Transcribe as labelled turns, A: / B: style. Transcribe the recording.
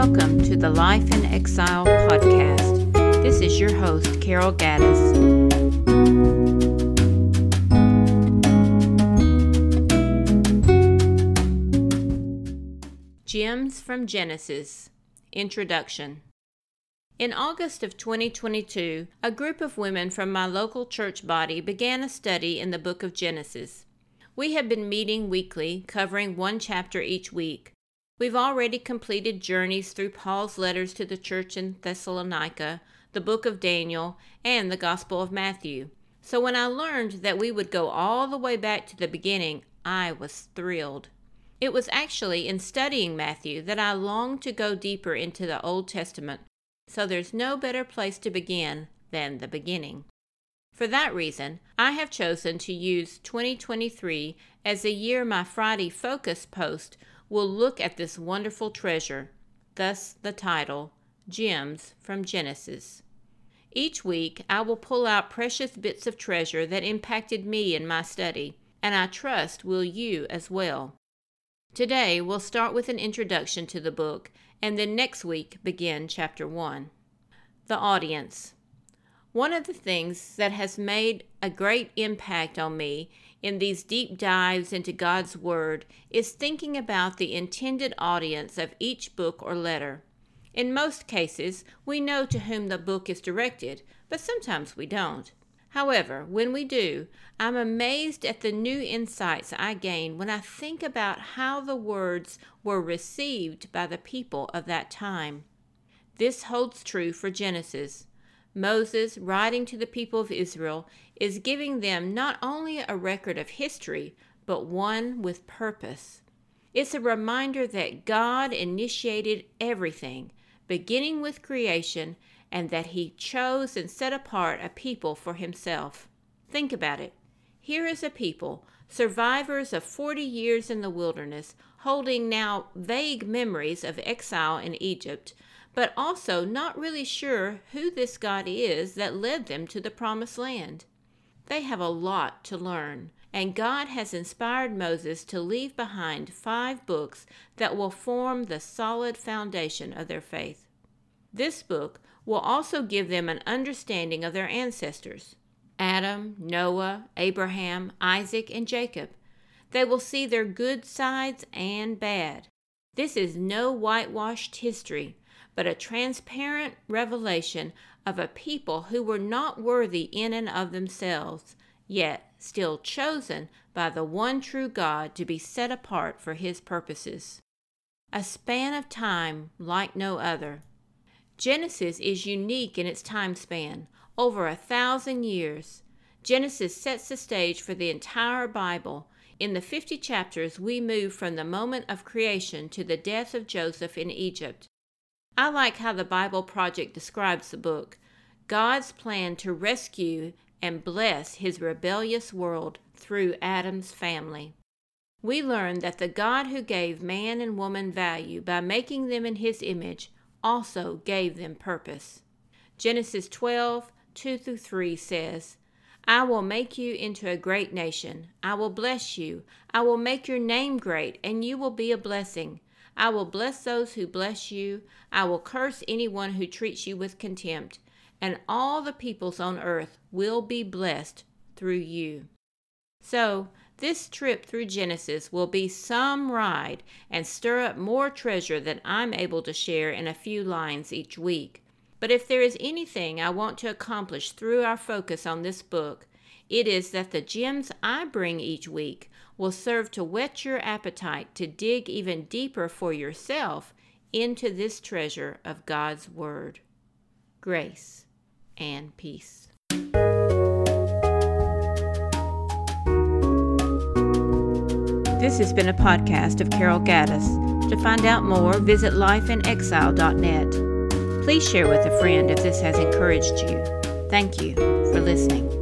A: Life in Exile podcast. This is your host, Carol Gaddis. Gems from Genesis Introduction in August of 2022, a group of women from my local church body began a study in the book of Genesis. We have been meeting weekly, covering one chapter each week. We've already completed journeys through Paul's letters to the church in Thessalonica, the book of Daniel, and the Gospel of Matthew. So when I learned that we would go all the way back to the beginning, I was thrilled. It was actually in studying Matthew that I longed to go deeper into the Old Testament so there's no better place to begin than the beginning. For that reason, I have chosen to use 2023 as the year my Friday Focus post will look at this wonderful treasure, thus the title, Gems from Genesis. Each week, I will pull out precious bits of treasure that impacted me in my study, and I trust will you as well. Today, we'll start with an introduction to the book and then next week begin chapter 1. The audience. One of the things that has made a great impact on me in these deep dives into God's Word is thinking about the intended audience of each book or letter. In most cases, we know to whom the book is directed, but sometimes we don't. However, when we do, I'm amazed at the new insights I gain when I think about how the words were received by the people of that time. This holds true for Genesis. Moses, writing to the people of Israel, is giving them not only a record of history, but one with purpose. It's a reminder that God initiated everything, beginning with creation and that he chose and set apart a people for himself. Think about it. Here is a people, survivors of 40 years in the wilderness, holding now vague memories of exile in Egypt, but also not really sure who this God is that led them to the promised land. They have a lot to learn, and God has inspired Moses to leave behind five books that will form the solid foundation of their faith. This book will also give them an understanding of their ancestors Adam, Noah, Abraham, Isaac, and Jacob. They will see their good sides and bad. This is no whitewashed history, but a transparent revelation of a people who were not worthy in and of themselves, yet still chosen by the one true God to be set apart for his purposes. A span of time like no other. Genesis is unique in its time span, over a thousand years. Genesis sets the stage for the entire Bible. In the 50 chapters, we move from the moment of creation to the death of Joseph in Egypt. I like how the Bible Project describes the book God's plan to rescue and bless his rebellious world through Adam's family. We learn that the God who gave man and woman value by making them in his image also gave them purpose. Genesis 12, 2 through 3 says, I will make you into a great nation. I will bless you. I will make your name great, and you will be a blessing. I will bless those who bless you. I will curse anyone who treats you with contempt. And all the peoples on earth will be blessed through you. So, this trip through Genesis will be some ride and stir up more treasure than I'm able to share in a few lines each week. But if there is anything I want to accomplish through our focus on this book, it is that the gems I bring each week will serve to whet your appetite to dig even deeper for yourself into this treasure of God's Word. Grace and peace. This has been a podcast of Carol Gaddis. To find out more, visit lifeinexile.net. Please share with a friend if this has encouraged you. Thank you for listening.